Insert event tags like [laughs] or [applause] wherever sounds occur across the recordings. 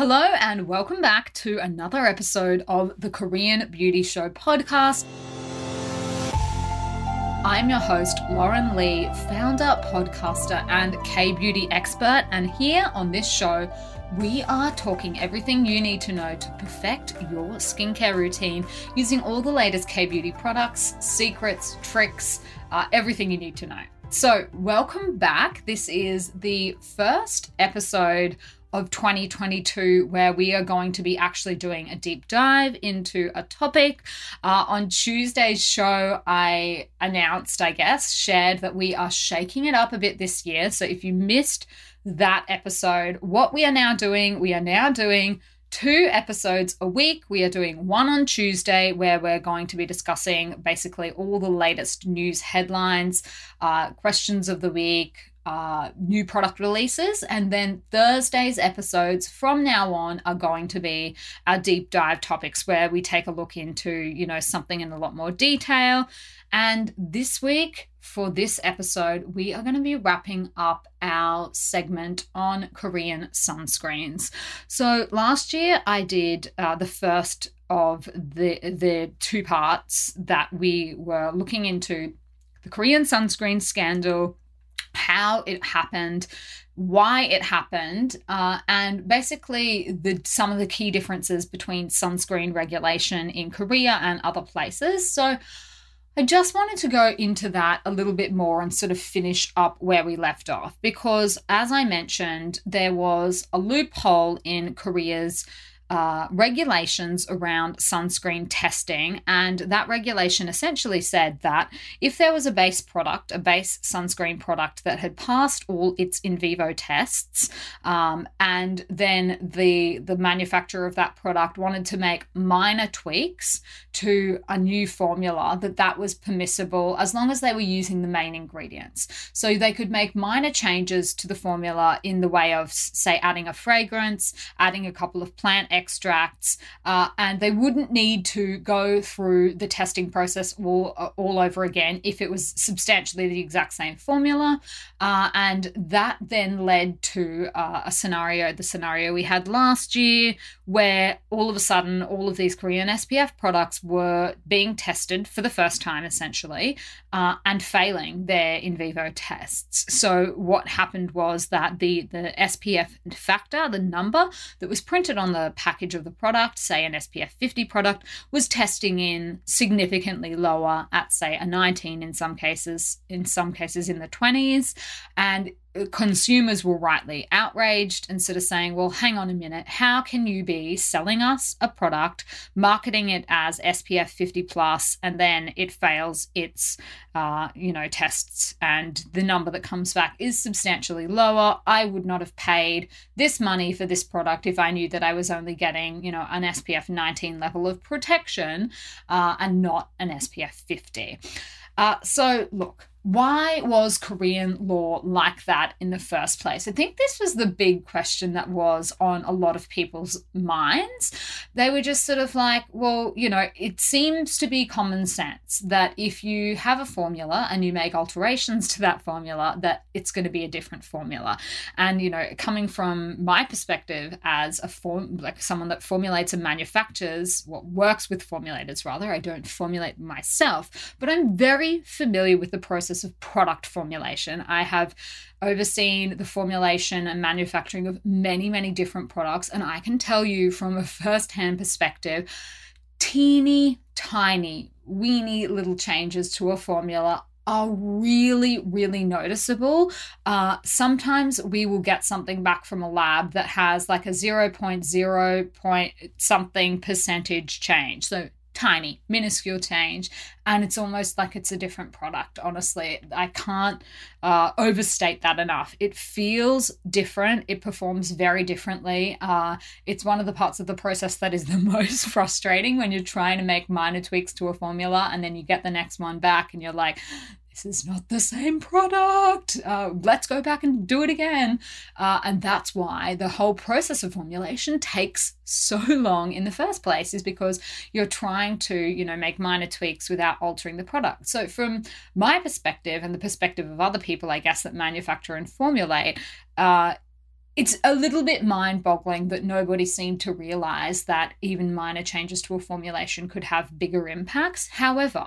Hello, and welcome back to another episode of the Korean Beauty Show podcast. I'm your host, Lauren Lee, founder, podcaster, and K beauty expert. And here on this show, we are talking everything you need to know to perfect your skincare routine using all the latest K beauty products, secrets, tricks, uh, everything you need to know. So, welcome back. This is the first episode of 2022 where we are going to be actually doing a deep dive into a topic. Uh, on Tuesday's show, I announced, I guess, shared that we are shaking it up a bit this year. So if you missed that episode, what we are now doing, we are now doing two episodes a week. We are doing one on Tuesday where we're going to be discussing basically all the latest news headlines, uh, questions of the week, uh, new product releases. And then Thursday's episodes from now on are going to be our deep dive topics where we take a look into, you know, something in a lot more detail. And this week, for this episode, we are going to be wrapping up our segment on Korean sunscreens. So last year, I did uh, the first of the the two parts that we were looking into the Korean sunscreen scandal how it happened, why it happened, uh, and basically the some of the key differences between sunscreen regulation in Korea and other places. So I just wanted to go into that a little bit more and sort of finish up where we left off because, as I mentioned, there was a loophole in Korea's uh, regulations around sunscreen testing. And that regulation essentially said that if there was a base product, a base sunscreen product that had passed all its in vivo tests, um, and then the, the manufacturer of that product wanted to make minor tweaks to a new formula, that that was permissible as long as they were using the main ingredients. So they could make minor changes to the formula in the way of, say, adding a fragrance, adding a couple of plant extracts, uh, and they wouldn't need to go through the testing process all, all over again if it was substantially the exact same formula. Uh, and that then led to uh, a scenario, the scenario we had last year, where all of a sudden all of these Korean SPF products were being tested for the first time, essentially, uh, and failing their in vivo tests. So what happened was that the the SPF factor, the number that was printed on the package of the product, say an SPF 50 product, was testing in significantly lower at say a 19 in some cases, in some cases in the 20s, and consumers were rightly outraged and sort of saying, well, hang on a minute, how can you be selling us a product, marketing it as SPF 50 plus, and then it fails its, uh, you know, tests and the number that comes back is substantially lower. I would not have paid this money for this product if I knew that I was only getting, you know, an SPF 19 level of protection uh, and not an SPF 50. Uh, so, look, why was Korean law like that in the first place? I think this was the big question that was on a lot of people's minds. They were just sort of like, well, you know, it seems to be common sense that if you have a formula and you make alterations to that formula, that it's going to be a different formula. And, you know, coming from my perspective as a form, like someone that formulates and manufactures, what works with formulators rather, I don't formulate myself, but I'm very familiar with the process process of product formulation. I have overseen the formulation and manufacturing of many, many different products. And I can tell you from a first hand perspective, teeny tiny, weeny little changes to a formula are really, really noticeable. Uh, sometimes we will get something back from a lab that has like a 0.0 point something percentage change. So tiny, minuscule change, and it's almost like it's a different product. Honestly, I can't uh, overstate that enough. It feels different. It performs very differently. Uh, it's one of the parts of the process that is the [laughs] most frustrating when you're trying to make minor tweaks to a formula, and then you get the next one back, and you're like, this is not the same product. Uh, let's go back and do it again. Uh, and that's why the whole process of formulation takes so [laughs] long in the first place, is because you're trying to, you know, make minor tweaks without altering the product. So, from my perspective and the perspective of other people, I guess, that manufacture and formulate, uh, it's a little bit mind boggling that nobody seemed to realize that even minor changes to a formulation could have bigger impacts. However,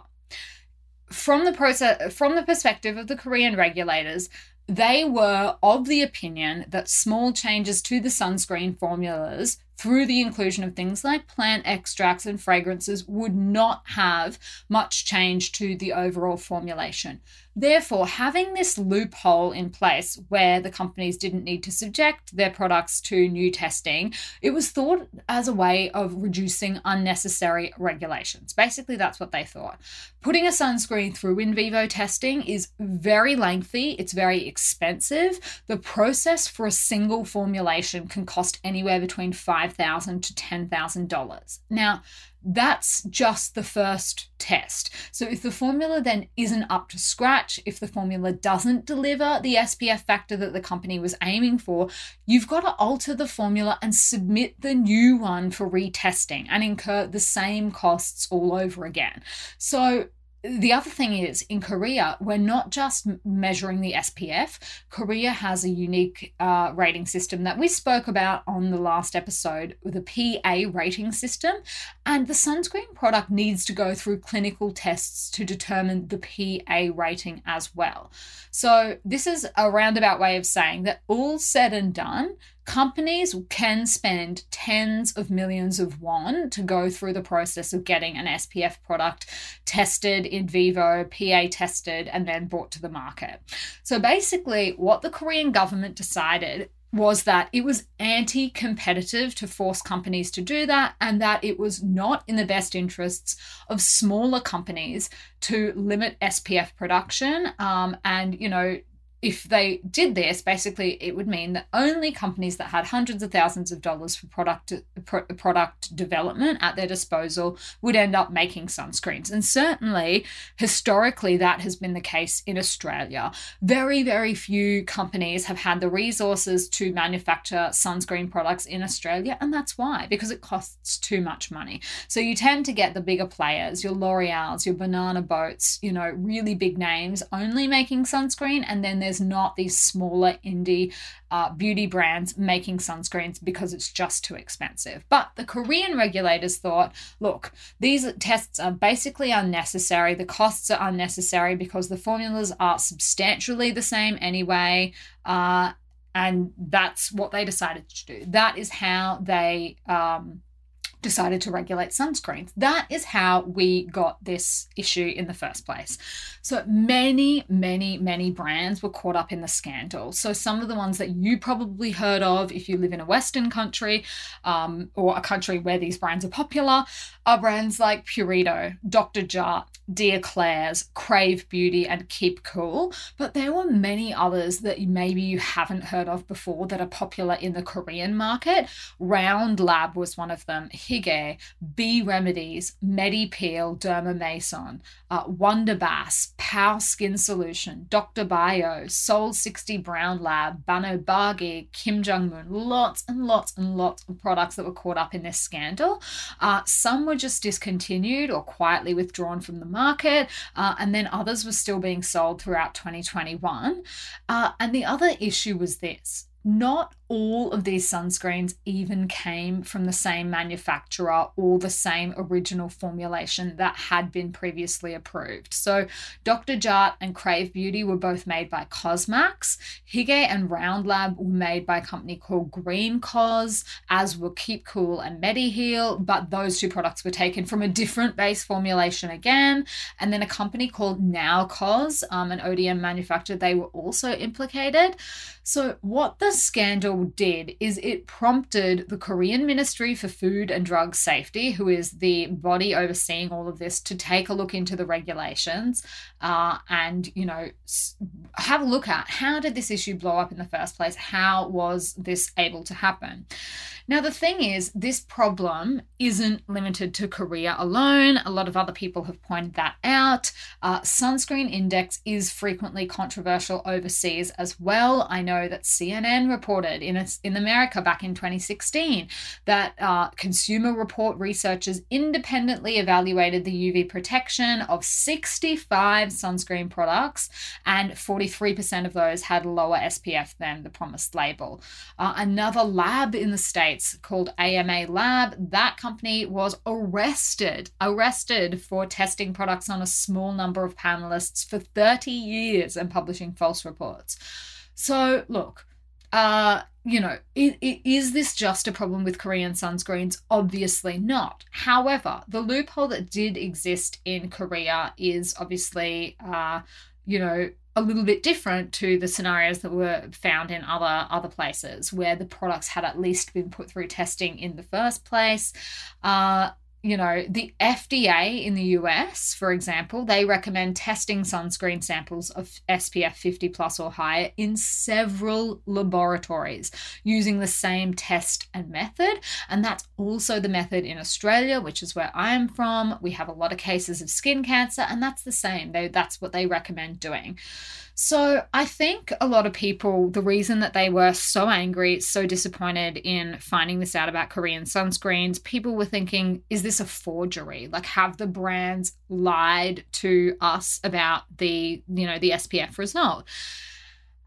from the process from the perspective of the Korean regulators, they were of the opinion that small changes to the sunscreen formulas through the inclusion of things like plant extracts and fragrances would not have much change to the overall formulation. Therefore, having this loophole in place where the companies didn't need to subject their products to new testing, it was thought as a way of reducing unnecessary regulations. Basically, that's what they thought. Putting a sunscreen through in vivo testing is very lengthy, it's very expensive. The process for a single formulation can cost anywhere between 5,000 to $10,000. Now, that's just the first test. So, if the formula then isn't up to scratch, if the formula doesn't deliver the SPF factor that the company was aiming for, you've got to alter the formula and submit the new one for retesting and incur the same costs all over again. So, the other thing is in Korea, we're not just measuring the SPF. Korea has a unique uh, rating system that we spoke about on the last episode, the PA rating system. And the sunscreen product needs to go through clinical tests to determine the PA rating as well. So, this is a roundabout way of saying that all said and done, companies can spend tens of millions of won to go through the process of getting an SPF product tested in vivo, PA tested, and then brought to the market. So basically, what the Korean government decided was that it was anti competitive to force companies to do that, and that it was not in the best interests of smaller companies to limit SPF production um, and, you know, if they did this, basically it would mean that only companies that had hundreds of thousands of dollars for product product development at their disposal would end up making sunscreens. And certainly historically that has been the case in Australia. Very very few companies have had the resources to manufacture sunscreen products in Australia and that's why because it costs too much money. So you tend to get the bigger players, your L'Oreal's, your banana boats, you know, really big names only making sunscreen and then there's there's not these smaller indie uh, beauty brands making sunscreens because it's just too expensive. But the Korean regulators thought, look, these tests are basically unnecessary. The costs are unnecessary because the formulas are substantially the same anyway. Uh, and that's what they decided to do. That is how they um, decided to regulate sunscreens. That is how we got this issue in the first place. So many, many, many brands were caught up in the scandal. So some of the ones that you probably heard of if you live in a Western country um, or a country where these brands are popular are brands like Purito, Dr. Jart, Dear Klairs, Crave Beauty, and Keep Cool. But there were many others that maybe you haven't heard of before that are popular in the Korean market. Round Lab was one of them. Hyggee, B Remedies, Medipeel, Derma Mason, uh, Wonder Bath, Pow Skin Solution, Dr. Bio, Soul 60 Brown Lab, Banobagi, Kim Jeong Moon, lots and lots and lots of products that were caught up in this scandal. Uh, some were just discontinued or quietly withdrawn from the market, uh, and then others were still being sold throughout 2021. Uh, and the other issue was this not all of these sunscreens even came from the same manufacturer or the same original formulation that had been previously approved. So, Dr. Jart and Crave Beauty were both made by Cosmax. Hyggee and Round Lab were made by a company called Green Cos, as were Keep Cool and Mediheal, but those two products were taken from a different base formulation again. And then a company called Now Cos, um, an ODM manufacturer, they were also implicated. So, what the scandal did is it prompted the Korean Ministry for Food and Drug Safety, who is the body overseeing all of this, to take a look into the regulations uh, and, you know, have a look at how did this issue blow up in the first place? How was this able to happen? Now, the thing is, this problem isn't limited to Korea alone. A lot of other people have pointed that out. Uh, sunscreen index is frequently controversial overseas as well. I know that CNN reported in, a, in America back in 2016 that uh, Consumer Report researchers independently evaluated the UV protection of 65 sunscreen products, and 43% of those had lower SPF than the promised label. Uh, another lab in the States called AMA Lab, that company was arrested, arrested for testing products on a small number of panelists for 30 years and publishing false reports. So, look, uh, you know, it, it, is this just a problem with Korean sunscreens? Obviously not. However, the loophole that did exist in Korea is obviously, uh, you know, a little bit different to the scenarios that were found in other other places where the products had at least been put through testing in the first place. Uh, you know, the FDA in the US, for example, they recommend testing sunscreen samples of SPF 50 plus or higher in several laboratories using the same test and method. And that's also the method in Australia, which is where I am from. We have a lot of cases of skin cancer, and that's the same. They, that's what they recommend doing. So I think a lot of people, the reason that they were so angry, so disappointed in finding this out about Korean sunscreens, people were thinking, is this a forgery? Like, have the brands lied to us about the, you know, the SPF result?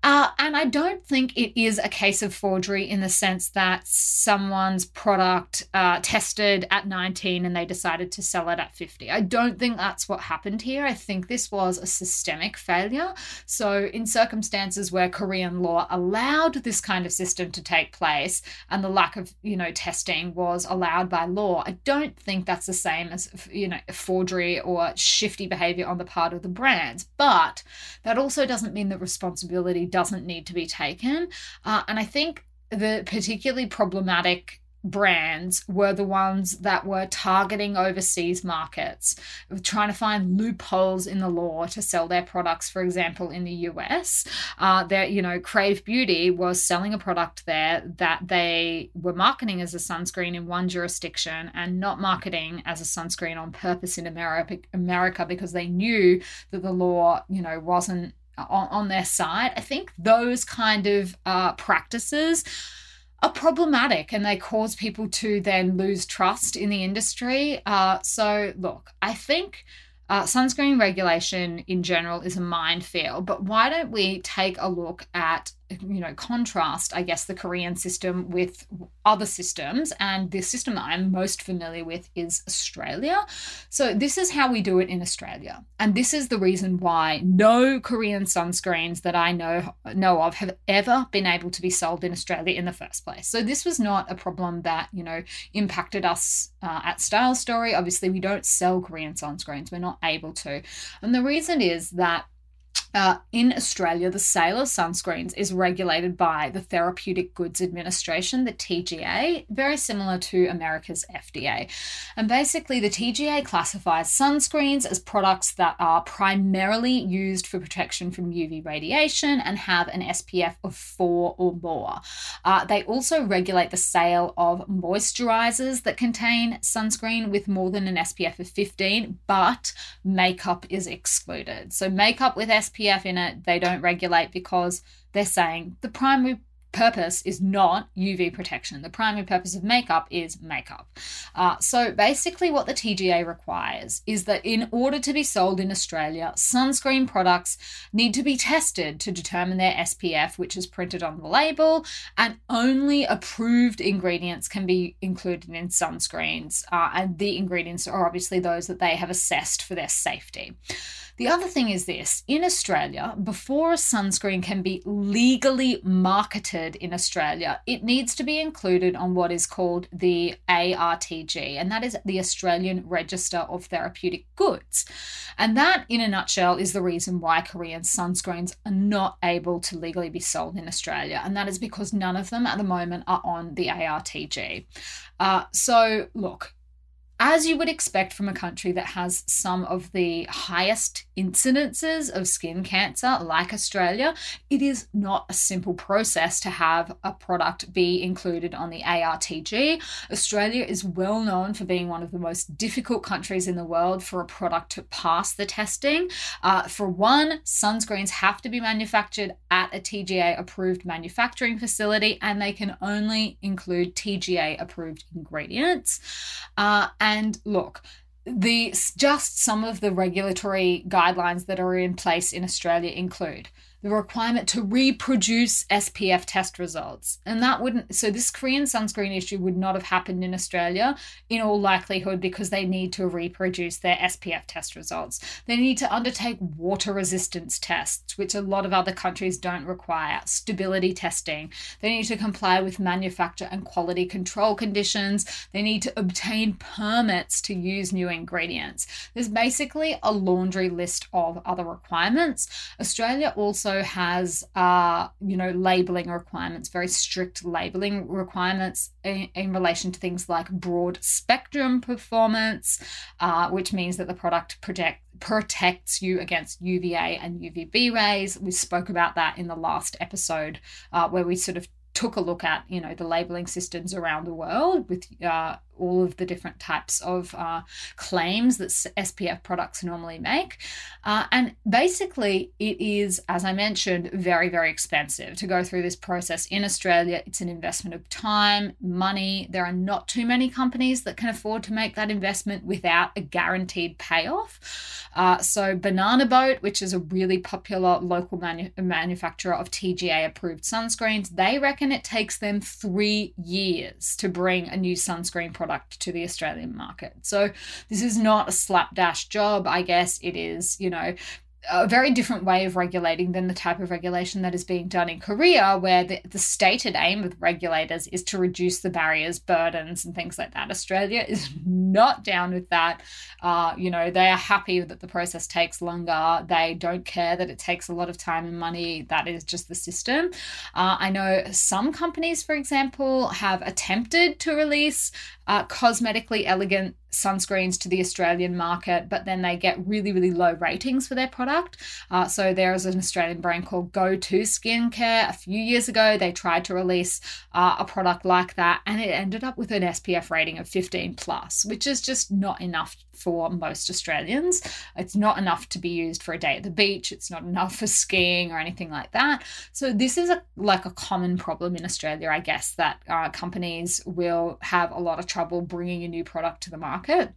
Uh, and I don't think it is a case of forgery in the sense that someone's product uh, tested at 19 and they decided to sell it at 50. I don't think that's what happened here. I think this was a systemic failure. So, in circumstances where Korean law allowed this kind of system to take place and the lack of, you know, testing was allowed by law, I don't think that's the same as, you know, forgery or shifty behavior on the part of the brands. But that also doesn't mean that responsibility doesn't need to be taken. Uh, and I think the particularly problematic brands were the ones that were targeting overseas markets, trying to find loopholes in the law to sell their products. For example, in the US, uh, that you know, Crave Beauty was selling a product there that they were marketing as a sunscreen in one jurisdiction and not marketing as a sunscreen on purpose in America, America because they knew that the law, you know, wasn't on, on their side. I think those kind of uh, practices are problematic and they cause people to then lose trust in the industry. Uh, so, look, I think uh, sunscreen regulation in general is a minefield, but why don't we take a look at you know contrast i guess the korean system with other systems. And the system that i'm most familiar with is australia. So this is how we do it in australia. And this is the reason why no korean sunscreens that i know know of have ever been able to be sold in australia in the first place. So this was not a problem that you know impacted us uh, at style story. Obviously we don't sell korean sunscreens. We're not able to. And the reason is that uh, in Australia, the sale of sunscreens is regulated by the Therapeutic Goods Administration, the TGA, very similar to America's FDA. And basically, the TGA classifies sunscreens as products that are primarily used for protection from UV radiation and have an SPF of 4 or more. Uh, they also regulate the sale of moisturizers that contain sunscreen with more than an SPF of 15, but makeup is excluded. So, makeup with SPF In it, they don't regulate because they're saying the primary purpose is not UV protection. The primary purpose of makeup is makeup. Uh, so basically, what the TGA requires is that in order to be sold in Australia, sunscreen products need to be tested to determine their SPF, which is printed on the label, and only approved ingredients can be included in sunscreens. Uh, and the ingredients are obviously those that they have assessed for their safety. The other thing is this in Australia, before a sunscreen can be legally marketed in Australia, it needs to be included on what is called the ARTG, and that is the Australian Register of Therapeutic Goods. And that, in a nutshell, is the reason why Korean sunscreens are not able to legally be sold in Australia, and that is because none of them at the moment are on the ARTG. Uh, so, look, as you would expect from a country that has some of the highest incidences of skin cancer, like Australia, it is not a simple process to have a product be included on the ARTG. Australia is well known for being one of the most difficult countries in the world for a product to pass the testing. Uh, for one, sunscreens have to be manufactured at a TGA approved manufacturing facility and they can only include TGA approved ingredients. Uh, and look, the just some of the regulatory guidelines that are in place in Australia include the requirement to reproduce SPF test results. And that wouldn't, so this Korean sunscreen issue would not have happened in Australia in all likelihood because they need to reproduce their SPF test results. They need to undertake water resistance tests, which a lot of other countries don't require, stability testing. They need to comply with manufacture and quality control conditions. They need to obtain permits to use new ingredients. There's basically a laundry list of other requirements. Australia also has, uh, you know, labeling requirements, very strict labeling requirements in, in relation to things like broad spectrum performance, uh, which means that the product protect, protects you against UVA and UVB rays. We spoke about that in the last episode uh, where we sort of took a look at you know the labeling systems around the world with uh, all of the different types of uh, claims that SPF products normally make. Uh, and basically, it is, as I mentioned, very, very expensive to go through this process in Australia. It's an investment of time, money. There are not too many companies that can afford to make that investment without a guaranteed payoff. Uh, so, Banana Boat, which is a really popular local manu- manufacturer of TGA approved sunscreens, they reckon it takes them three years to bring a new sunscreen product product to the Australian market. So this is not a slapdash job. I guess it is, you know, a very different way of regulating than the type of regulation that is being done in Korea, where the, the stated aim of regulators is to reduce the barriers, burdens, and things like that. Australia is [laughs] not down with that. Uh, you know, they are happy that the process takes longer. They don't care that it takes a lot of time and money. That is just the system. Uh, I know some companies, for example, have attempted to release uh, cosmetically elegant sunscreens to the Australian market, but then they get really, really low ratings for their product. Uh, so there is an Australian brand called Go To Skincare. A few years ago, they tried to release uh, a product like that, and it ended up with an SPF rating of 15 plus, which is just not enough for most Australians. It's not enough to be used for a day at the beach. It's not enough for skiing or anything like that. So this is a like a common problem in Australia, I guess, that uh, companies will have a lot of trouble bringing a new product to the market.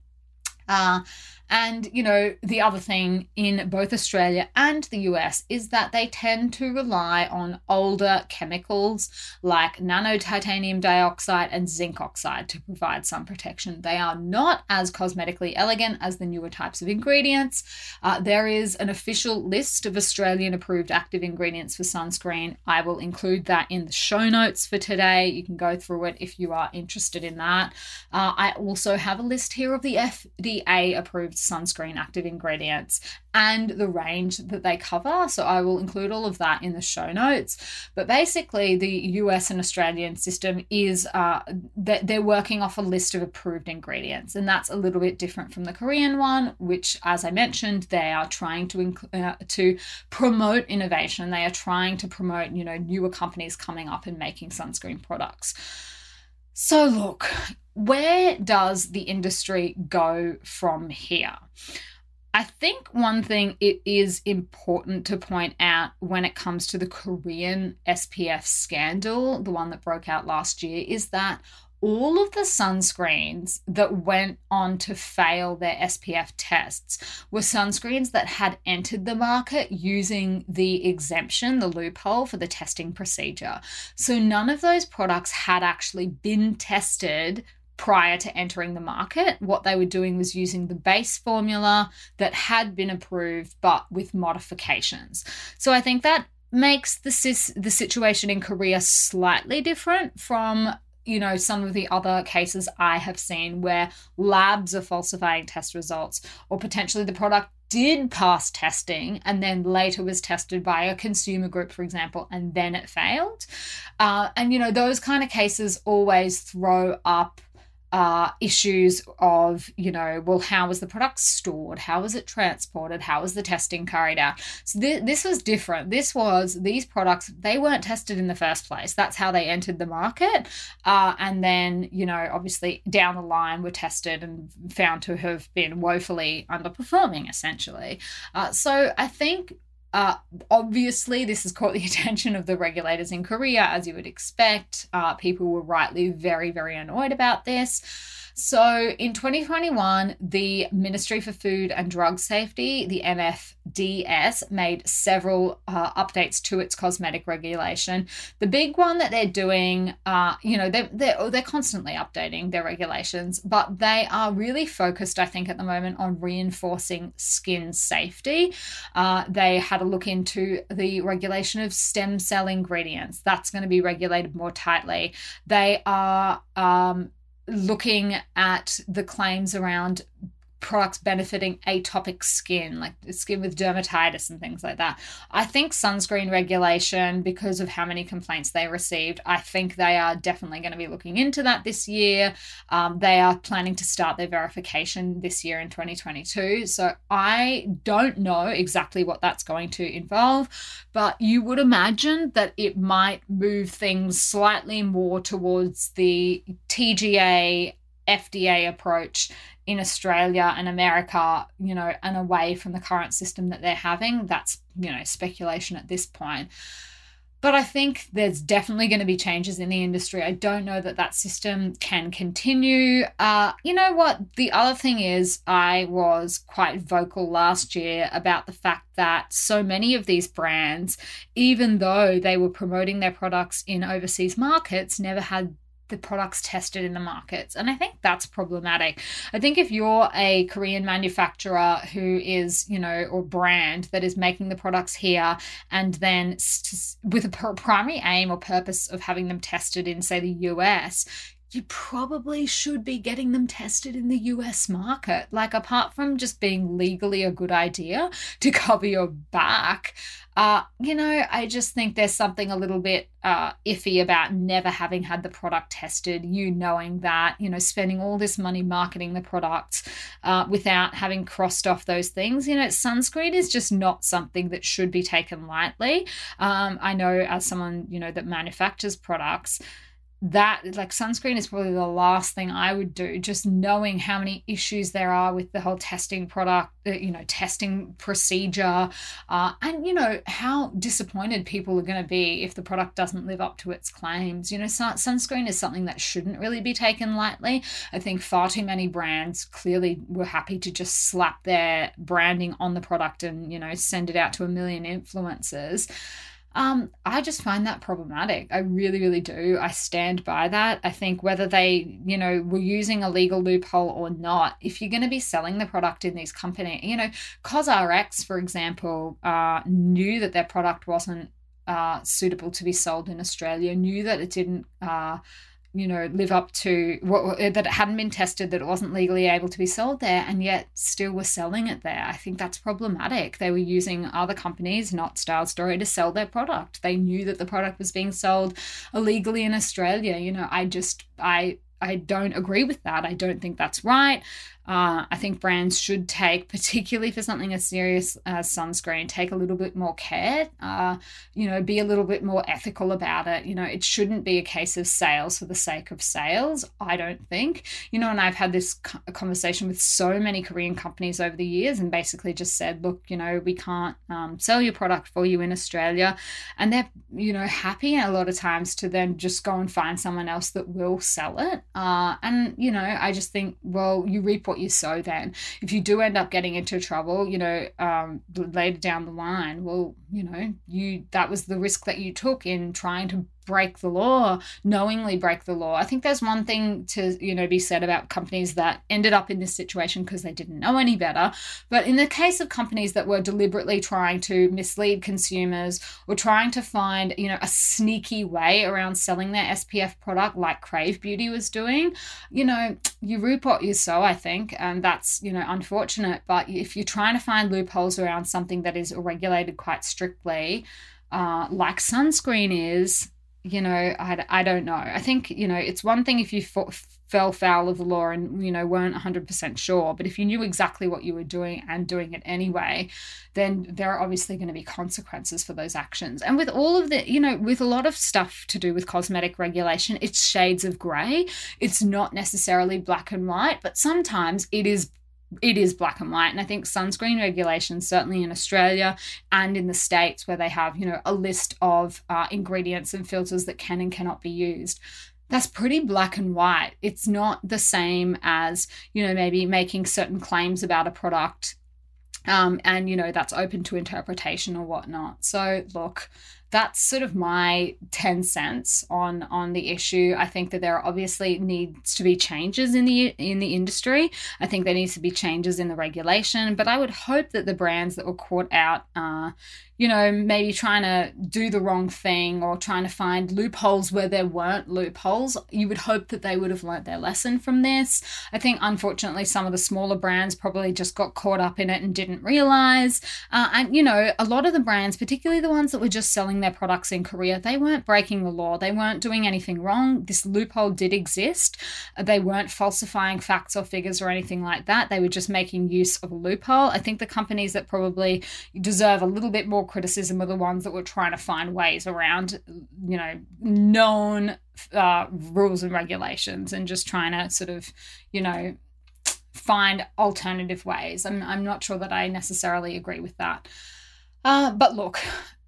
Uh, and, you know, the other thing in both Australia and the US is that they tend to rely on older chemicals like nano titanium dioxide and zinc oxide to provide some protection. They are not as cosmetically elegant as the newer types of ingredients. Uh, there is an official list of Australian approved active ingredients for sunscreen. I will include that in the show notes for today. You can go through it if you are interested in that. Uh, I also have a list here of the FDA approved sunscreen active ingredients and the range that they cover. So I will include all of that in the show notes. But basically, the US and Australian system is uh, that they're working off a list of approved ingredients, and that's a little bit different from the Korean one, which, as I mentioned, they are trying to inc- uh, to promote innovation. They are trying to promote you know newer companies coming up and making sunscreen products. So look, where does the industry go from here? I think one thing it is important to point out when it comes to the Korean SPF scandal, the one that broke out last year, is that all of the sunscreens that went on to fail their SPF tests were sunscreens that had entered the market using the exemption, the loophole for the testing procedure. So none of those products had actually been tested prior to entering the market. What they were doing was using the base formula that had been approved but with modifications. So I think that makes the the situation in Korea slightly different from you know, some of the other cases I have seen where labs are falsifying test results, or potentially the product did pass testing and then later was tested by a consumer group, for example, and then it failed. Uh, and, you know, those kind of cases always throw up uh, issues of, you know, well, how was the product stored? How was it transported? How was the testing carried out? So th- this was different. This was these products, they weren't tested in the first place. That's how they entered the market. Uh, and then, you know, obviously down the line were tested and found to have been woefully underperforming, essentially. Uh, so I think uh, obviously, this has caught the [laughs] attention of the regulators in Korea, as you would expect. Uh, people were rightly very, very annoyed about this. So in 2021, the Ministry for Food and Drug Safety, the MFDS, made several uh, updates to its cosmetic regulation. The big one that they're doing, uh, you know, they're, they're, they're constantly updating their regulations, but they are really focused, I think, at the moment on reinforcing skin safety. Uh, they had a look into the regulation of stem cell ingredients. That's going to be regulated more tightly. They are um, looking at the claims around products benefiting atopic skin, like skin with dermatitis and things like that. I think sunscreen regulation, because of how many complaints they received, I think they are definitely going to be looking into that this year. Um, they are planning to start their verification this year in 2022. So I don't know exactly what that's going to involve, but you would imagine that it might move things slightly more towards the TGA FDA approach in Australia and America, you know, and away from the current system that they're having. That's, you know, speculation at this point. But I think there's definitely going to be changes in the industry. I don't know that that system can continue. Uh, you know what? The other thing is, I was quite vocal last year about the fact that so many of these brands, even though they were promoting their products in overseas markets, never had the products tested in the markets. And I think that's problematic. I think if you're a Korean manufacturer who is, you know, or brand that is making the products here and then with a primary aim or purpose of having them tested in, say, the US, you probably should be getting them tested in the US market. Like, apart from just being legally a good idea to [laughs] cover your back, uh, you know, I just think there's something a little bit uh, iffy about never having had the product tested, you knowing that, you know, spending all this money marketing the products uh, without having crossed off those things. You know, sunscreen is just not something that should be taken lightly. Um, I know as someone, you know, that manufactures products, that like sunscreen is probably the last thing I would do just knowing how many issues there are with the whole testing product uh, you know testing procedure uh, and you know how disappointed people are going to be if the product doesn't live up to its claims. You know sun- sunscreen is something that shouldn't really be taken lightly. I think far too many brands clearly were happy to just slap their branding on the product and you know send it out to a million influencers um, I just find that problematic. I really, really do. I stand by that. I think whether they, you know, were using a legal loophole or not, if you're going to be selling the product in these companies, you know, CosRX, for example, uh, knew that their product wasn't uh, suitable to be sold in Australia, knew that it didn't. Uh, you know, live up to what uh, that it hadn't been tested, that it wasn't legally able to be sold there, and yet still were selling it there. I think that's problematic. They were using other companies, not Style Story, to sell their product. They knew that the product was being sold illegally in Australia. You know, I just I I don't agree with that. I don't think that's right. Uh, I think brands should take, [laughs] particularly for something as serious as sunscreen, take a little bit more care. Uh, you know, be a little bit more ethical about it. You know, it shouldn't be a case of sales for the sake of sales. I don't think. You know, and I've had this conversation with so many Korean companies over the years, and basically just said, look, you know, we can't um, sell your product for you in Australia, and they're you know happy a lot of times to then just go and find someone else that will sell it. Uh, and you know, I just think, well, you reap what you sow then. If you do end up getting into trouble, you know, um, later down the line, well, you know, you that was the risk that you took in trying to break the law, knowingly break the law. I think there's one thing to, you know, be said about companies that ended up in this situation because they didn't know any better. But in the case of companies that were deliberately trying to mislead consumers or trying to find, you know, a sneaky way around selling their SPF product like Crave Beauty was doing, you know, you reap what you sow, I think. And that's, you know, unfortunate. But if you're trying to find loopholes around something that is regulated quite strictly, uh, like sunscreen is, you know, I, I don't know. I think, you know, it's one thing if you fell foul of the law and, you know, weren't 100% sure, but if you knew exactly what you were doing and doing it anyway, then there are obviously going to be consequences for those actions. And with all of the, you know, with a lot of stuff to do with cosmetic regulation, it's shades of grey. It's not necessarily black and white, but sometimes it is it is black and white. And I think sunscreen regulations, certainly in Australia and in the States, where they have, you know, a list of uh, ingredients and filters that can and cannot be used. That's pretty black and white. It's not the same as, you know, maybe making certain claims about a product um, and, you know, that's open to interpretation or whatnot. So, look, that's sort of my 10 cents on on the issue i think that there obviously needs to be changes in the in the industry i think there needs to be changes in the regulation but i would hope that the brands that were caught out you know, maybe trying to do the wrong thing or trying to find loopholes where there weren't loopholes, you would hope that they would have learnt their lesson from this. I think, unfortunately, some of the smaller brands probably just got caught up in it and didn't realize. Uh, and, you know, a lot of the brands, particularly the ones that were just selling their products in Korea, they weren't breaking the law. They weren't doing anything wrong. This loophole did exist. They weren't falsifying facts or figures or anything like that. They were just making use of a loophole. I think the companies that probably deserve a little bit more criticism are the ones that were trying to find ways around, you know, known uh, rules and regulations and just trying to sort of, you know, find alternative ways. I'm, I'm not sure that I necessarily agree with that. Uh, but look,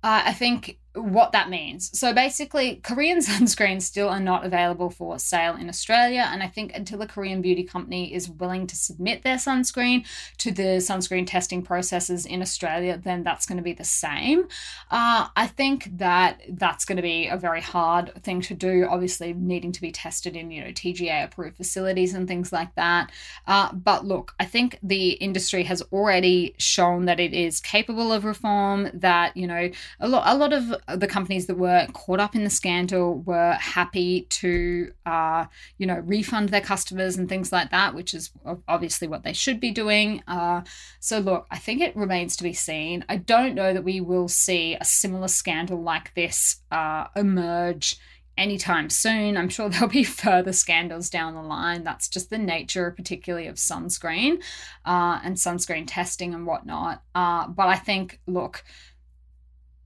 uh, I think what that means. So basically, Korean [laughs] sunscreens still are not available for sale in Australia. And I think until a Korean beauty company is willing to submit their sunscreen to the sunscreen testing processes in Australia, then that's going to be the same. Uh, I think that that's going to be a very hard thing to do, obviously, needing to be tested in, you know, TGA approved facilities and things like that. Uh, but look, I think the industry has already shown that it is capable of reform, that, you know, a lot, a lot of the companies that were caught up in the scandal were happy to, uh, you know, refund their customers and things like that, which is obviously what they should be doing. Uh, so, look, I think it remains to be seen. I don't know that we will see a similar scandal like this uh, emerge anytime soon. I'm sure [laughs] there'll be further scandals down the line. That's just the nature, particularly of sunscreen uh, and sunscreen testing and whatnot. Uh, but I think, look,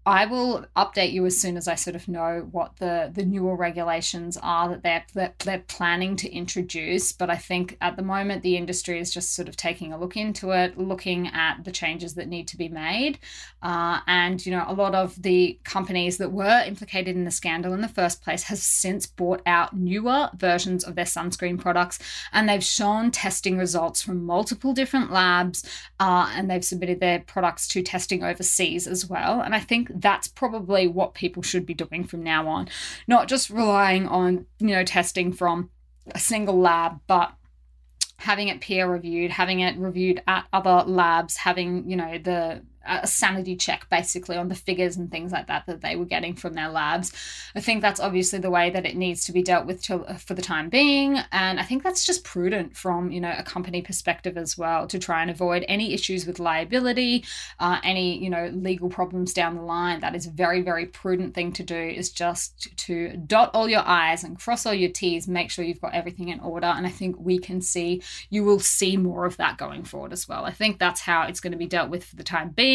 I will update you as soon as I sort of know what the, the newer regulations are that they're, that they're planning to introduce. But I think at the moment, the industry is just sort of taking a look into it, looking at the changes that need to be made. Uh, and, you know, a lot of the companies that were implicated in the scandal in the first place has since bought out newer versions of their sunscreen products. And they've shown testing results from multiple different labs. Uh, and they've submitted their products to testing overseas as well. And I think that's probably what people should be doing from now on, not just relying on, you know, testing from a single lab, but having it peer reviewed, having it reviewed at other labs, having, you know, the a sanity check basically on the figures and things like that that they were getting from their labs. I think that's obviously the way that it needs to be dealt with to, for the time being, and I think that's just prudent from you know a company perspective as well to try and avoid any issues with liability, uh, any you know legal problems down the line. That is a very very prudent thing to do. Is just to dot all your i's and cross all your t's, make sure you've got everything in order, and I think we can see you will see more of that going forward as well. I think that's how it's going to be dealt with for the time being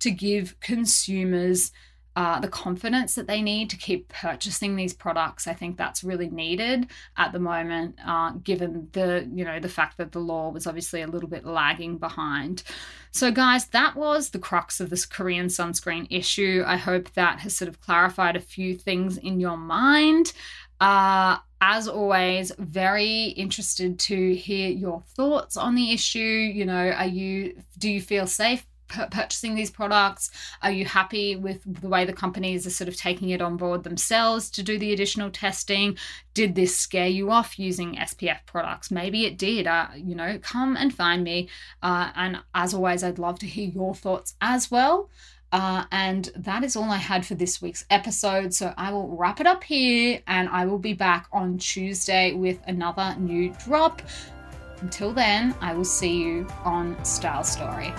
to give consumers uh, the confidence that they need to keep purchasing these products. I think that's really needed at the moment, uh, given the you know the fact that the law was obviously a little bit lagging behind. So, guys, that was the crux of this Korean sunscreen issue. I hope that has sort of clarified a few things in your mind. Uh, as always, very interested to hear your thoughts on the issue. You know, are you do you feel safe purchasing these products? Are you happy with the way the companies are sort of taking it on board themselves to do the additional testing? Did this scare you off using SPF products? Maybe it did. Uh, you know, come and find me. Uh, and as always, I'd love to hear your thoughts as well. Uh, and that is all I had for this week's episode. So I will wrap it up here and I will be back on Tuesday with another new drop. Until then, I will see you on Style Story.